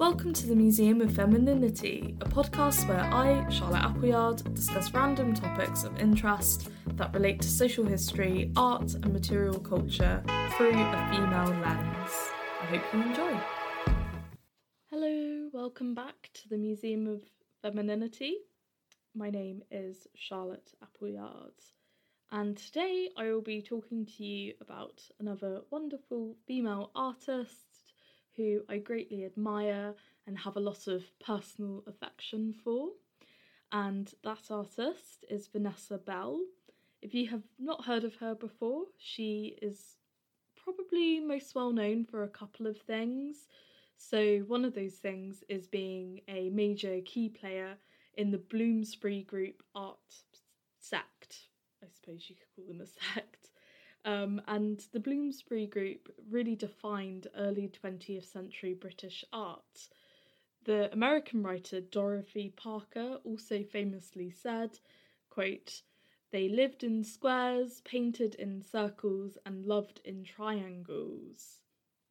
Welcome to the Museum of Femininity, a podcast where I, Charlotte Appleyard, discuss random topics of interest that relate to social history, art, and material culture through a female lens. I hope you enjoy. Hello, welcome back to the Museum of Femininity. My name is Charlotte Appleyard, and today I will be talking to you about another wonderful female artist who I greatly admire and have a lot of personal affection for. And that artist is Vanessa Bell. If you have not heard of her before, she is probably most well known for a couple of things. So, one of those things is being a major key player in the Bloomsbury Group art sect. I suppose you could call them a sect. Um, and the Bloomsbury Group really defined early 20th century British art. The American writer Dorothy Parker also famously said, quote, they lived in squares, painted in circles, and loved in triangles.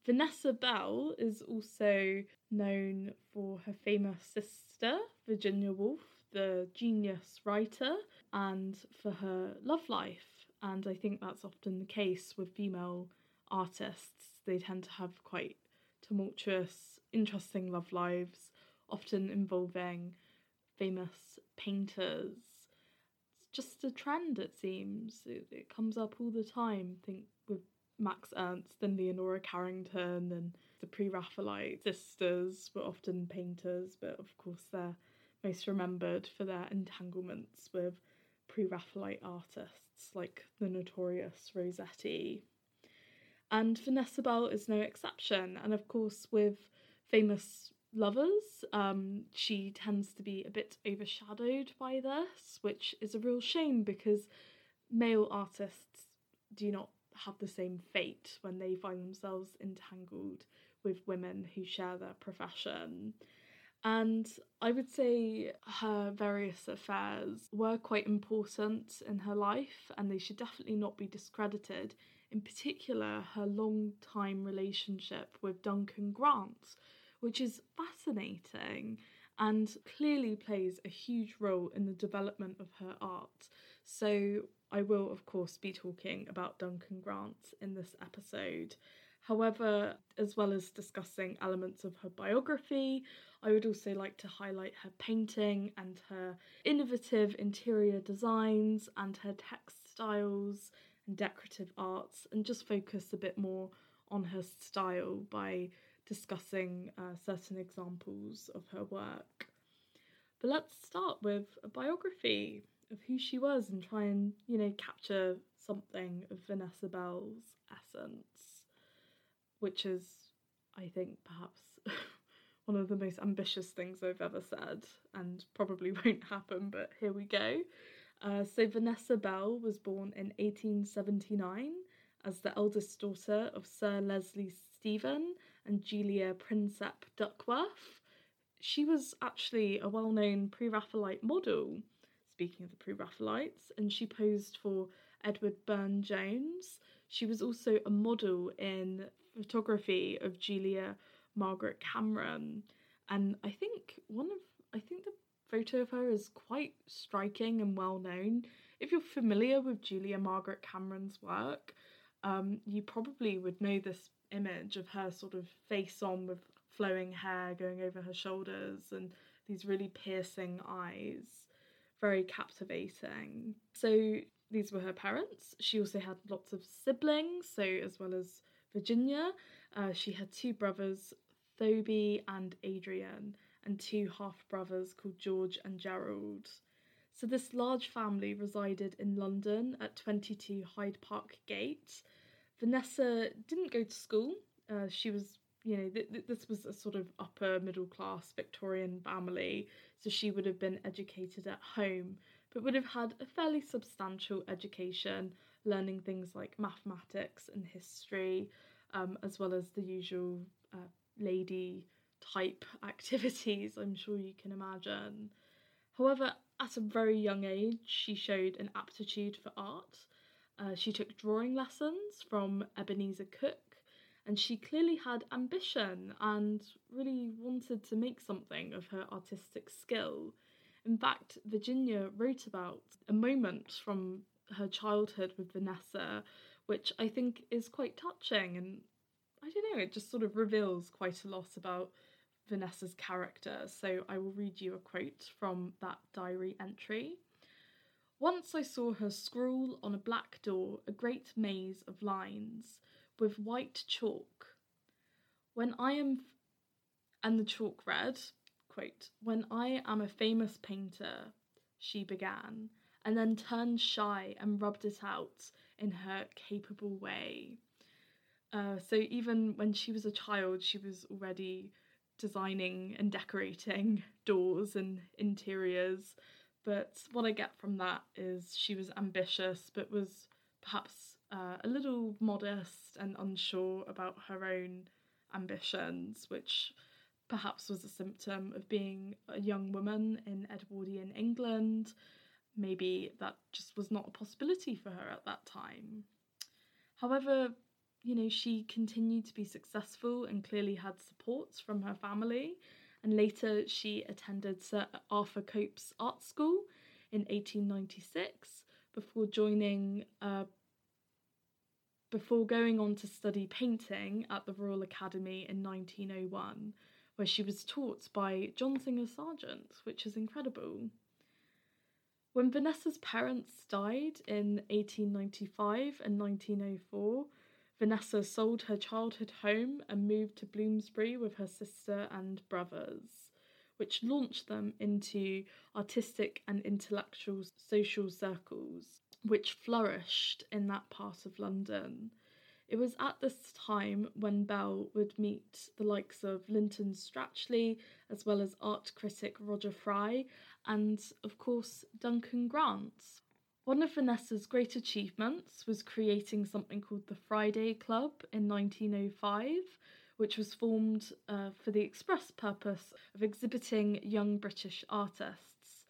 Vanessa Bell is also known for her famous sister, Virginia Woolf, the genius writer, and for her love life and I think that's often the case with female artists. They tend to have quite tumultuous, interesting love lives, often involving famous painters. It's just a trend, it seems. It, it comes up all the time. I think with Max Ernst and Leonora Carrington and the Pre Raphaelite sisters were often painters, but of course they're most remembered for their entanglements with Pre Raphaelite artists like the notorious Rossetti. And Vanessa Bell is no exception. And of course, with famous lovers, um, she tends to be a bit overshadowed by this, which is a real shame because male artists do not have the same fate when they find themselves entangled with women who share their profession. And I would say her various affairs were quite important in her life and they should definitely not be discredited. In particular, her long time relationship with Duncan Grant, which is fascinating and clearly plays a huge role in the development of her art. So, I will, of course, be talking about Duncan Grant in this episode. However, as well as discussing elements of her biography, I would also like to highlight her painting and her innovative interior designs and her textiles and decorative arts, and just focus a bit more on her style by discussing uh, certain examples of her work. But let's start with a biography of who she was and try and, you know, capture something of Vanessa Bell's essence, which is, I think, perhaps one of the most ambitious things I've ever said, and probably won't happen, but here we go. Uh, so, Vanessa Bell was born in 1879 as the eldest daughter of Sir Leslie Stephen and Julia Prinsep Duckworth. She was actually a well known Pre Raphaelite model, speaking of the Pre Raphaelites, and she posed for Edward Burne Jones. She was also a model in photography of Julia Margaret Cameron. And I think one of I think the photo of her is quite striking and well known. If you're familiar with Julia Margaret Cameron's work, um, you probably would know this image of her sort of face on with flowing hair going over her shoulders and these really piercing eyes. Very captivating. So these were her parents. She also had lots of siblings, so as well as Virginia, uh, she had two brothers, Thoby and Adrian, and two half brothers called George and Gerald. So, this large family resided in London at 22 Hyde Park Gate. Vanessa didn't go to school. Uh, she was, you know, th- th- this was a sort of upper middle class Victorian family, so she would have been educated at home, but would have had a fairly substantial education, learning things like mathematics and history, um, as well as the usual uh, lady type activities, I'm sure you can imagine. However, at a very young age, she showed an aptitude for art. Uh, she took drawing lessons from Ebenezer Cooke, and she clearly had ambition and really wanted to make something of her artistic skill. In fact, Virginia wrote about a moment from her childhood with Vanessa, which I think is quite touching and I don't know, it just sort of reveals quite a lot about Vanessa's character. So I will read you a quote from that diary entry. Once I saw her scrawl on a black door a great maze of lines with white chalk. When I am, and the chalk read, quote, When I am a famous painter, she began, and then turned shy and rubbed it out in her capable way. Uh, so even when she was a child, she was already designing and decorating doors and interiors. But what I get from that is she was ambitious, but was perhaps uh, a little modest and unsure about her own ambitions, which perhaps was a symptom of being a young woman in Edwardian England. Maybe that just was not a possibility for her at that time. However, you know, she continued to be successful and clearly had supports from her family. And later she attended Sir Arthur Cope's art school in 1896 before joining uh, before going on to study painting at the Royal Academy in 1901, where she was taught by John Singer Sargent, which is incredible. When Vanessa's parents died in 1895 and 1904, Vanessa sold her childhood home and moved to Bloomsbury with her sister and brothers, which launched them into artistic and intellectual social circles, which flourished in that part of London. It was at this time when Bell would meet the likes of Lytton Strachey, as well as art critic Roger Fry, and of course Duncan Grant. One of Vanessa's great achievements was creating something called the Friday Club in 1905, which was formed uh, for the express purpose of exhibiting young British artists.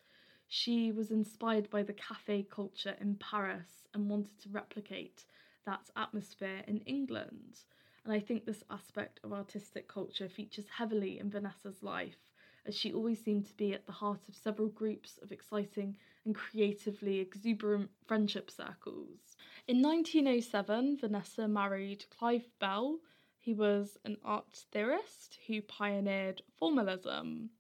She was inspired by the cafe culture in Paris and wanted to replicate that atmosphere in England. And I think this aspect of artistic culture features heavily in Vanessa's life, as she always seemed to be at the heart of several groups of exciting and creatively exuberant friendship circles. In 1907, Vanessa married Clive Bell. He was an art theorist who pioneered formalism.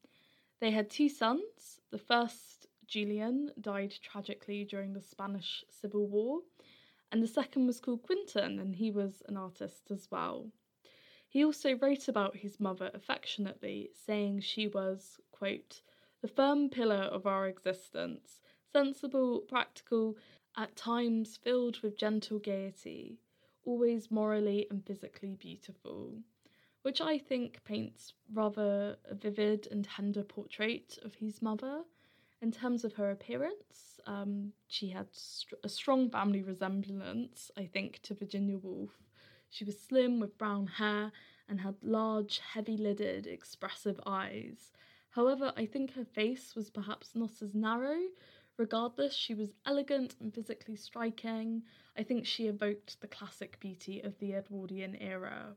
They had two sons. The first, Julian, died tragically during the Spanish Civil War, and the second was called Quentin, and he was an artist as well. He also wrote about his mother affectionately, saying she was, quote, the firm pillar of our existence, sensible, practical, at times filled with gentle gaiety, always morally and physically beautiful, which I think paints rather a vivid and tender portrait of his mother. In terms of her appearance, um, she had st- a strong family resemblance, I think, to Virginia Woolf. She was slim with brown hair and had large, heavy lidded, expressive eyes. However, I think her face was perhaps not as narrow. Regardless, she was elegant and physically striking. I think she evoked the classic beauty of the Edwardian era.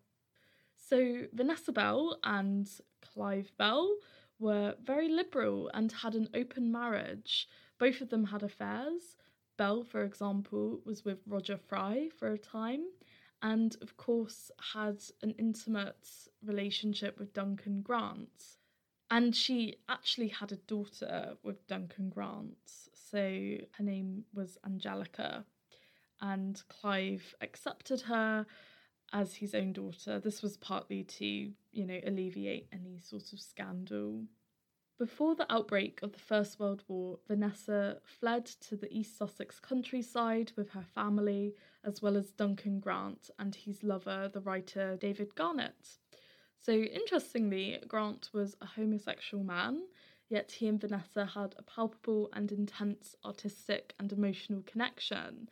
So, Vanessa Bell and Clive Bell were very liberal and had an open marriage. Both of them had affairs. Bell, for example, was with Roger Fry for a time, and of course had an intimate relationship with Duncan Grant. And she actually had a daughter with Duncan Grant, so her name was Angelica. And Clive accepted her as his own daughter. This was partly to, you know, alleviate any sort of scandal. Before the outbreak of the First World War, Vanessa fled to the East Sussex countryside with her family, as well as Duncan Grant and his lover, the writer David Garnett. So, interestingly, Grant was a homosexual man, yet he and Vanessa had a palpable and intense artistic and emotional connection.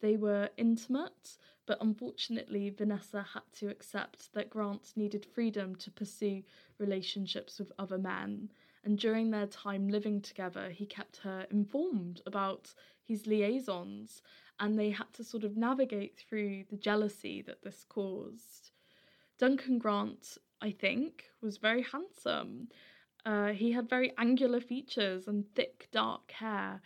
They were intimate, but unfortunately, Vanessa had to accept that Grant needed freedom to pursue relationships with other men. And during their time living together, he kept her informed about his liaisons, and they had to sort of navigate through the jealousy that this caused. Duncan Grant, I think, was very handsome. Uh, he had very angular features and thick dark hair,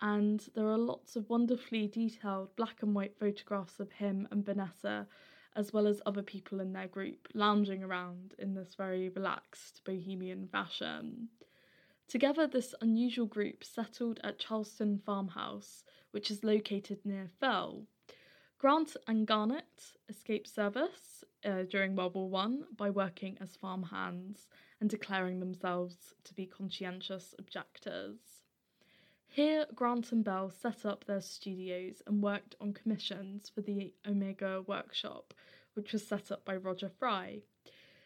and there are lots of wonderfully detailed black and white photographs of him and Vanessa, as well as other people in their group, lounging around in this very relaxed bohemian fashion. Together, this unusual group settled at Charleston Farmhouse, which is located near Firle. Grant and Garnett escaped service uh, during World War One by working as farm hands and declaring themselves to be conscientious objectors. Here, Grant and Bell set up their studios and worked on commissions for the Omega Workshop, which was set up by Roger Fry.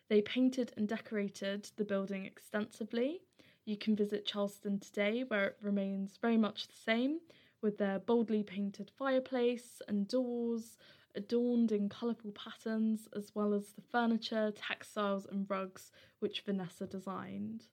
They painted and decorated the building extensively. You can visit Charleston today, where it remains very much the same, with their boldly painted fireplace and doors adorned in colourful patterns, as well as the furniture, textiles, and rugs which Vanessa designed.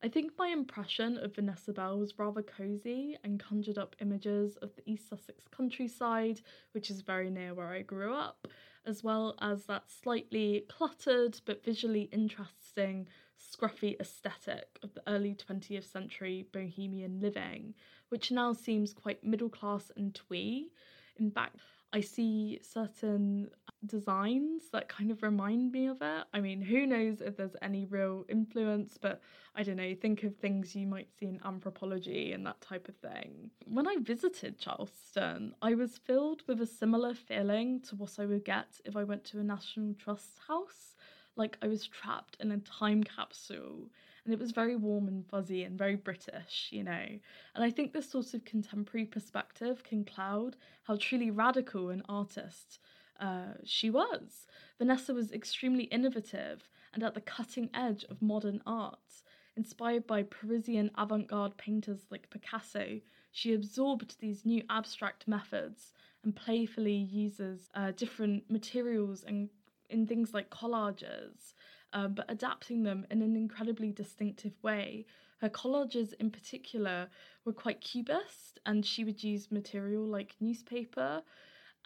I think my impression of Vanessa Bell was rather cosy and conjured up images of the East Sussex countryside, which is very near where I grew up, as well as that slightly cluttered but visually interesting, scruffy aesthetic of the early 20th century bohemian living, which now seems quite middle class and twee. In fact, I see certain designs that kind of remind me of it. I mean, who knows if there's any real influence, but I don't know, think of things you might see in Anthropologie and that type of thing. When I visited Charleston, I was filled with a similar feeling to what I would get if I went to a National Trust house. Like I was trapped in a time capsule and it was very warm and fuzzy and very British, you know. And I think this sort of contemporary perspective can cloud how truly radical an artist uh, she was. Vanessa was extremely innovative and at the cutting edge of modern art. Inspired by Parisian avant garde painters like Picasso, she absorbed these new abstract methods and playfully uses uh, different materials and in things like collages um, but adapting them in an incredibly distinctive way. Her collages, in particular, were quite cubist, and she would use material like newspaper,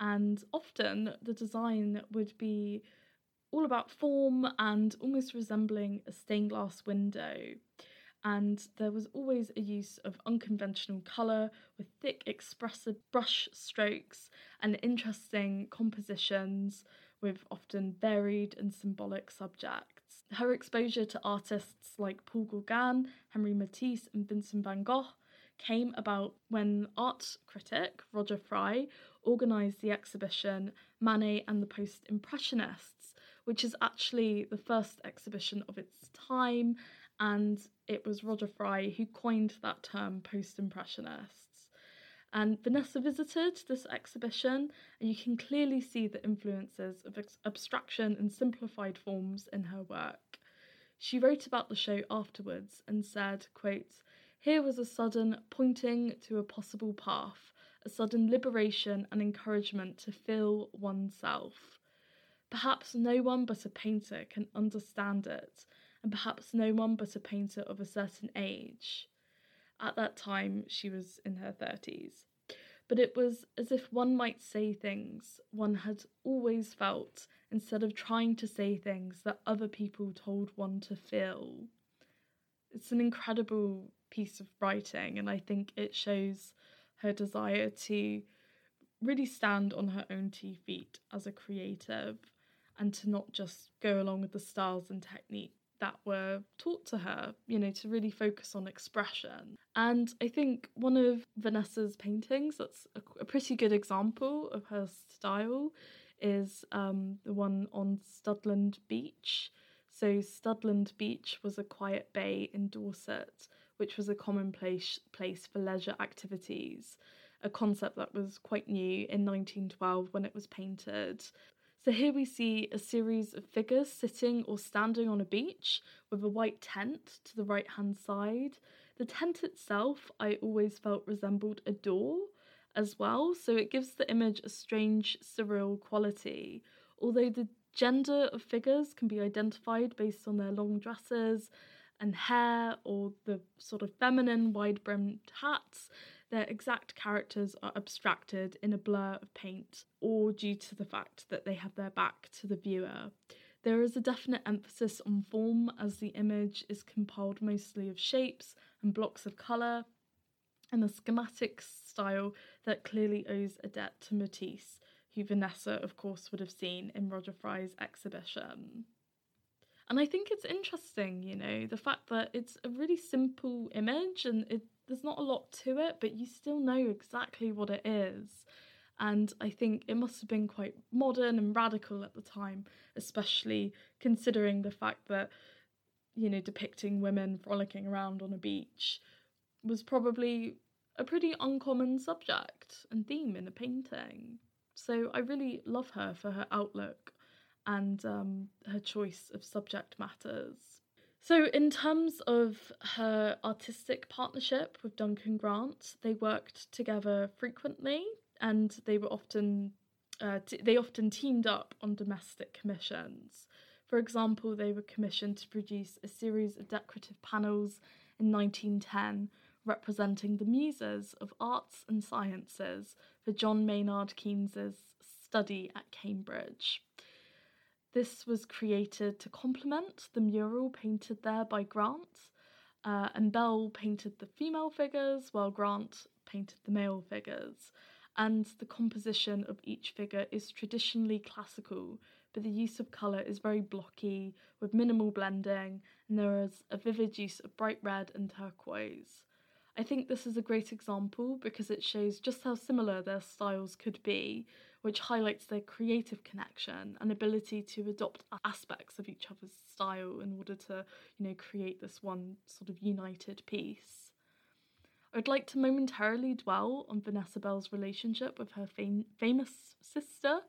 and often the design would be all about form and almost resembling a stained glass window. And there was always a use of unconventional colour with thick, expressive brush strokes and interesting compositions with often varied and symbolic subjects. Her exposure to artists like Paul Gauguin, Henri Matisse, and Vincent van Gogh came about when art critic Roger Fry organised the exhibition Manet and the Post Impressionists, which is actually the first exhibition of its time, and it was Roger Fry who coined that term post impressionists. And Vanessa visited this exhibition, and you can clearly see the influences of abstraction and simplified forms in her work. She wrote about the show afterwards and said, quote, Here was a sudden pointing to a possible path, a sudden liberation and encouragement to feel oneself. Perhaps no one but a painter can understand it, and perhaps no one but a painter of a certain age. At that time, she was in her 30s. But it was as if one might say things one had always felt instead of trying to say things that other people told one to feel. It's an incredible piece of writing, and I think it shows her desire to really stand on her own two feet as a creative and to not just go along with the styles and technique that were taught to her, you know, to really focus on expression. And I think one of Vanessa's paintings that's a, a pretty good example of her style is um, the one on Studland Beach. So, Studland Beach was a quiet bay in Dorset, which was a common place, place for leisure activities, a concept that was quite new in 1912 when it was painted. So here we see a series of figures sitting or standing on a beach with a white tent to the right hand side. The tent itself, I always felt resembled a door as well, so it gives the image a strange surreal quality. Although the gender of figures can be identified based on their long dresses and hair or the sort of feminine wide brimmed hats, their exact characters are abstracted in a blur of paint or due to the fact that they have their back to the viewer. There is a definite emphasis on form as the image is compiled mostly of shapes and blocks of colour, and a schematic style that clearly owes a debt to Matisse, who Vanessa, of course, would have seen in Roger Fry's exhibition. And I think it's interesting, you know, the fact that it's a really simple image and it, there's not a lot to it, but you still know exactly what it is. And I think it must have been quite modern and radical at the time, especially considering the fact that, you know, depicting women frolicking around on a beach was probably a pretty uncommon subject and theme in a painting. So I really love her for her outlook and um, her choice of subject matters. So, in terms of her artistic partnership with Duncan Grant, they worked together frequently and they were often uh, t- they often teamed up on domestic commissions. For example, they were commissioned to produce a series of decorative panels in 1910 representing the muses of arts and sciences for John Maynard Keynes's study at Cambridge. This was created to complement the mural painted there by Grant, uh, and Bell painted the female figures while Grant painted the male figures and the composition of each figure is traditionally classical, but the use of colour is very blocky with minimal blending, and there is a vivid use of bright red and turquoise. I think this is a great example because it shows just how similar their styles could be, which highlights their creative connection and ability to adopt aspects of each other's style in order to, you know, create this one sort of united piece. I'd like to momentarily dwell on Vanessa Bell's relationship with her fam- famous sister,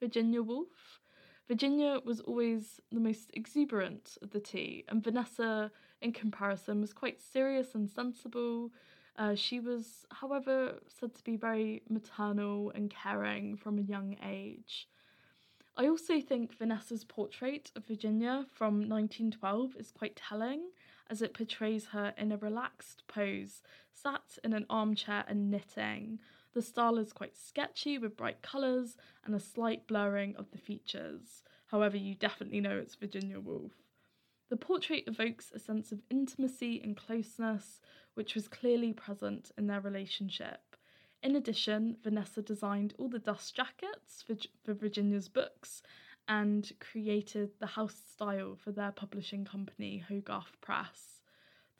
Virginia Woolf. Virginia was always the most exuberant of the two, and Vanessa, in comparison, was quite serious and sensible. Uh, she was, however, said to be very maternal and caring from a young age. I also think Vanessa's portrait of Virginia from 1912 is quite telling as it portrays her in a relaxed pose, sat in an armchair and knitting. The style is quite sketchy with bright colours and a slight blurring of the features. However, you definitely know it's Virginia Woolf. The portrait evokes a sense of intimacy and closeness, which was clearly present in their relationship. In addition, Vanessa designed all the dust jackets for, for Virginia's books and created the house style for their publishing company, Hogarth Press.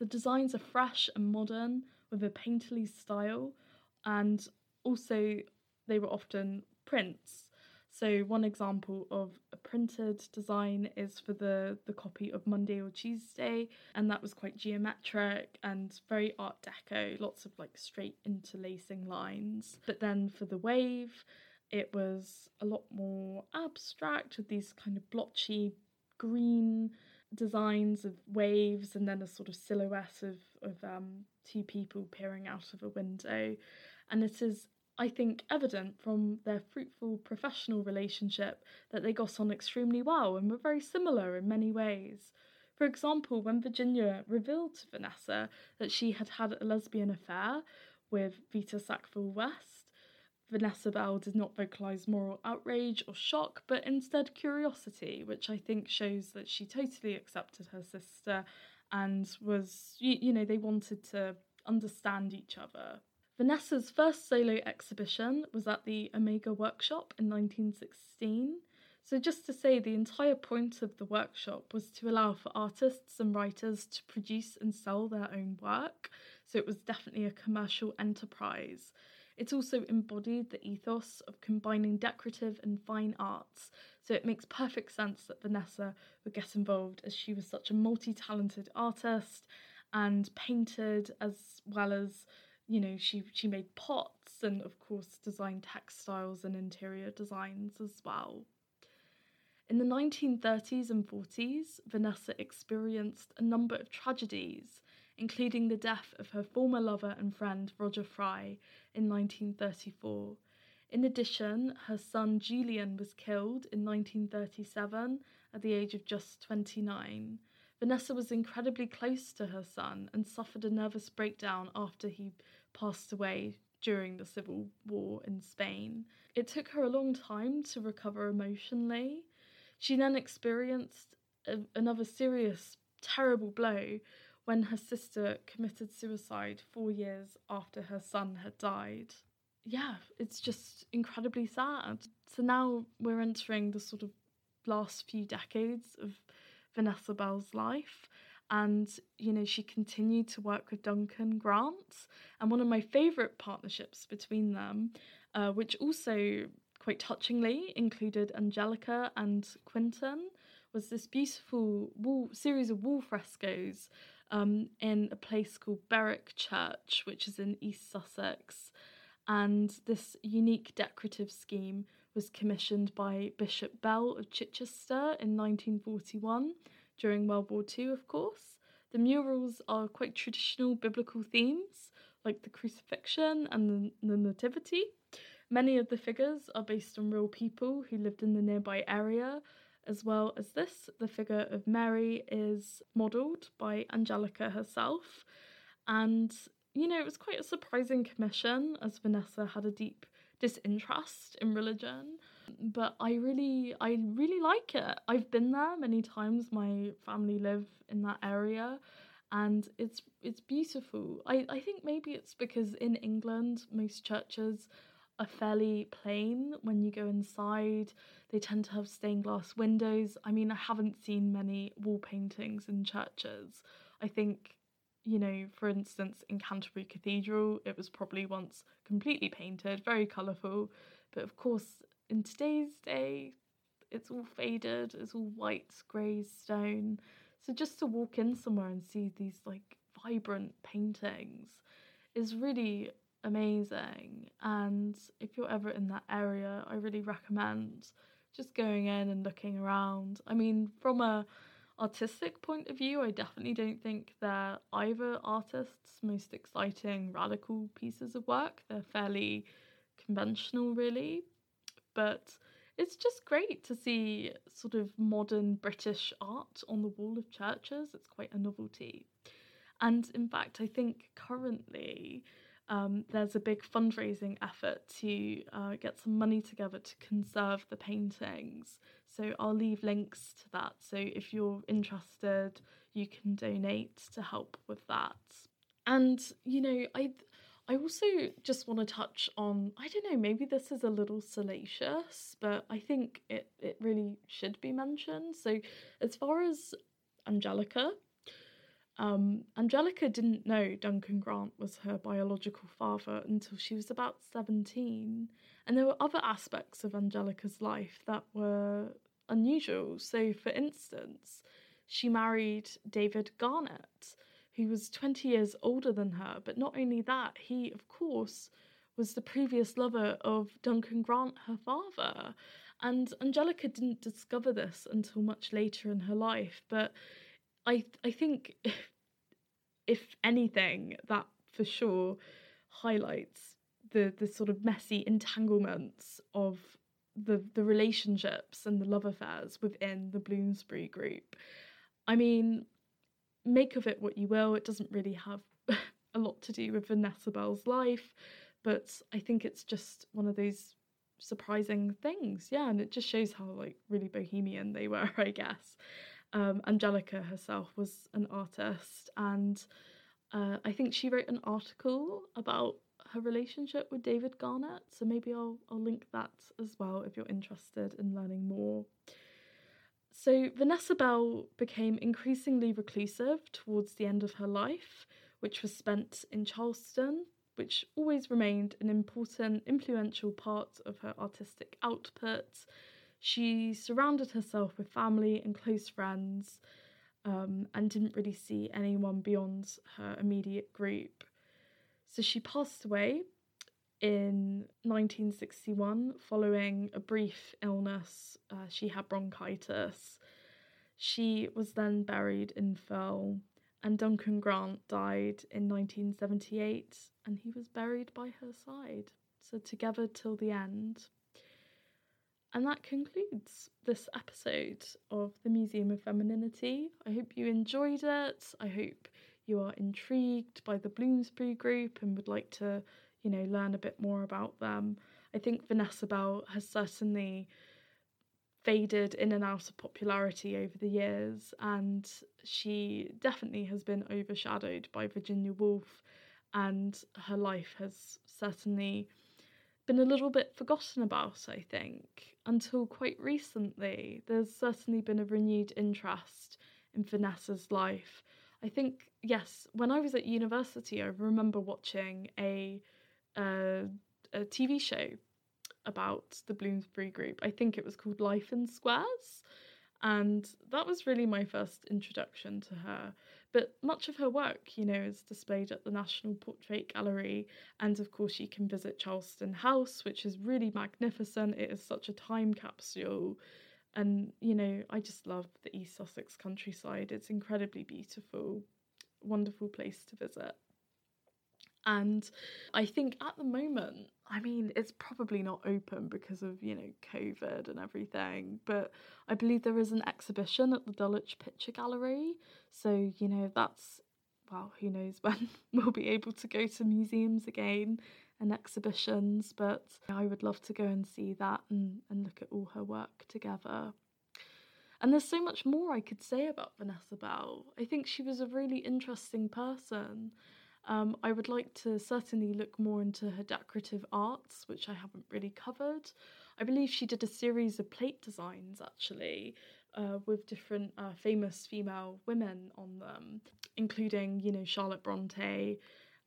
The designs are fresh and modern with a painterly style, and also they were often prints. So one example of printed design is for the, the copy of Monday or Tuesday, and that was quite geometric and very art deco, lots of like straight interlacing lines. But then for the wave, it was a lot more abstract with these kind of blotchy green designs of waves and then a sort of silhouette of, of um, two people peering out of a window. And it is, I think, evident from their fruitful professional relationship that they got on extremely well and were very similar in many ways. For example, when Virginia revealed to Vanessa that she had had a lesbian affair with Vita Sackville West, Vanessa Bell did not vocalise moral outrage or shock, but instead curiosity, which I think shows that she totally accepted her sister and was, you, you know, they wanted to understand each other. Vanessa's first solo exhibition was at the Omega Workshop in 1916. So, just to say, the entire point of the workshop was to allow for artists and writers to produce and sell their own work. So, it was definitely a commercial enterprise. It also embodied the ethos of combining decorative and fine arts, so it makes perfect sense that Vanessa would get involved as she was such a multi talented artist and painted as well as you know she she made pots and of course designed textiles and interior designs as well in the 1930s and 40s vanessa experienced a number of tragedies including the death of her former lover and friend Roger Fry in 1934. In addition, her son Julian was killed in 1937 at the age of just 29. Vanessa was incredibly close to her son and suffered a nervous breakdown after he passed away during the Civil War in Spain. It took her a long time to recover emotionally, She then experienced a, another serious, terrible blow when her sister committed suicide four years after her son had died. Yeah, it's just incredibly sad. So now we're entering the sort of last few decades of Vanessa Bell's life. And, you know, she continued to work with Duncan Grant. And one of my favourite partnerships between them, uh, which also quite touchingly included Angelica and Quentin, was this beautiful wall, series of wall frescoes um, in a place called Berwick Church, which is in East Sussex. And this unique decorative scheme was commissioned by Bishop Bell of Chichester in 1941 during World War II, of course. The murals are quite traditional biblical themes, like the crucifixion and the, Nativity. Many of the figures are based on real people who lived in the nearby area, as well as this. The figure of Mary is modelled by Angelica herself. And, you know, it was quite a surprising commission as Vanessa had a deep disinterest in religion but I really I really like it. I've been there many times. My family live in that area and it's it's beautiful. I, I think maybe it's because in England most churches are fairly plain when you go inside. They tend to have stained glass windows. I mean, I haven't seen many wall paintings in churches. I think, you know, for instance, in Canterbury Cathedral, it was probably once completely painted, very colourful. But of course, in today's day, it's all faded, it's all white, grey stone. So just to walk in somewhere and see these like vibrant paintings is really amazing. And if you're ever in that area, I really recommend just going in and looking around. I mean, from a artistic point of view, I definitely don't think they're either artists' most exciting, radical pieces of work. They're fairly conventional, really but it's just great to see sort of modern British art on the wall of churches. It's quite a novelty. And in fact, I think currently um, there's a big fundraising effort to uh, get some money together to conserve the paintings. So I'll leave links to that. So if you're interested, you can donate to help with that. And you know, I I also just want to touch on I don't know, maybe this is a little salacious, but I think it, it really should be mentioned. So, as far as Angelica, um, Angelica didn't know Duncan Grant was her biological father until she was about 17. And there were other aspects of Angelica's life that were unusual. So, for instance, she married David Garnett who was 20 years older than her. But not only that, he, of course, was the previous lover of Duncan Grant, her father. And Angelica didn't discover this until much later in her life. But I, I think, if, anything, that for sure highlights the, the sort of messy entanglements of the, the relationships and the love affairs within the Bloomsbury group. I mean, make of it what you will. It doesn't really have a lot to do with Vanessa Bell's life, but I think it's just one of those surprising things. Yeah, and it just shows how like really bohemian they were, I guess. Um, Angelica herself was an artist, and uh, I think she wrote an article about her relationship with David Garnett. So maybe I'll I'll link that as well if you're interested in learning more. So, Vanessa Bell became increasingly reclusive towards the end of her life, which was spent in Charleston, which always remained an important, influential part of her artistic output. She surrounded herself with family and close friends um, and didn't really see anyone beyond her immediate group. So she passed away in 1961 following a brief illness. Uh, she had bronchitis. She was then buried in Firle, and Duncan Grant died in 1978 and he was buried by her side. So, together till the end. And that concludes this episode of the Museum of Femininity. I hope you enjoyed it. I hope you are intrigued by the Bloomsbury group and would like to you know, learn a bit more about them. I think Vanessa Bell has certainly faded in and out of popularity over the years, and she definitely has been overshadowed by Virginia Woolf, and her life has certainly been a little bit forgotten about, I think, until quite recently. There's certainly been a renewed interest in Vanessa's life. I think, yes, when I was at university, I remember watching a, uh, a TV show about the Bloomsbury Group. I think it was called Life in Squares. And that was really my first introduction to her. But much of her work, you know, is displayed at the National Portrait Gallery. And of course, you can visit Charleston House, which is really magnificent. It is such a time capsule. And, you know, I just love the East Sussex countryside. It's incredibly beautiful, wonderful place to visit. And I think at the moment, I mean, it's probably not open because of, you know, COVID and everything, but I believe there is an exhibition at the Dulwich Picture Gallery. So, you know, that's, well, who knows when we'll be able to go to museums again and exhibitions, but I would love to go and see that and, and look at all her work together. And there's so much more I could say about Vanessa Bell. I think she was a really interesting person. Um, I would like to certainly look more into her decorative arts, which I haven't really covered. I believe she did a series of plate designs actually uh, with different uh, famous female women on them, including, you know, Charlotte Bronte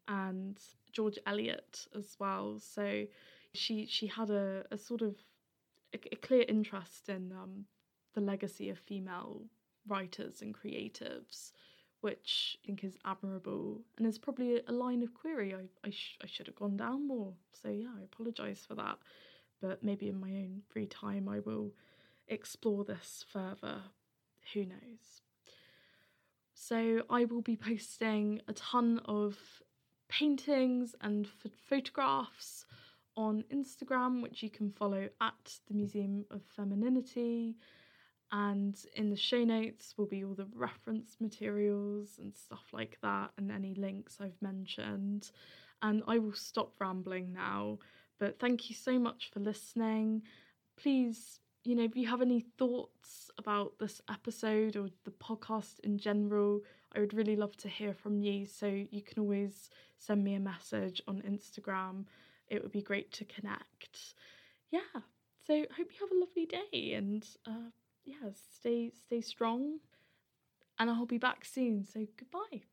and George Eliot as well. So she she had a, a sort of a, a clear interest in um, the legacy of female writers and creatives which I think is admirable and is probably a line of query I, I, sh- I should have gone down more. So, yeah, I apologise for that. But maybe in my own free time I will explore this further. Who knows? So, I will be posting a ton of paintings and f- photographs on Instagram, which you can follow at the Museum of Femininity and in the show notes will be all the reference materials and stuff like that and any links I've mentioned. And I will stop rambling now, but thank you so much for listening. Please, you know, if you have any thoughts about this episode or the podcast in general, I would really love to hear from you. So you can always send me a message on Instagram. It would be great to connect. Yeah. So hope you have a lovely day and uh, yeah, stay stay strong, and I'll be back soon. So goodbye.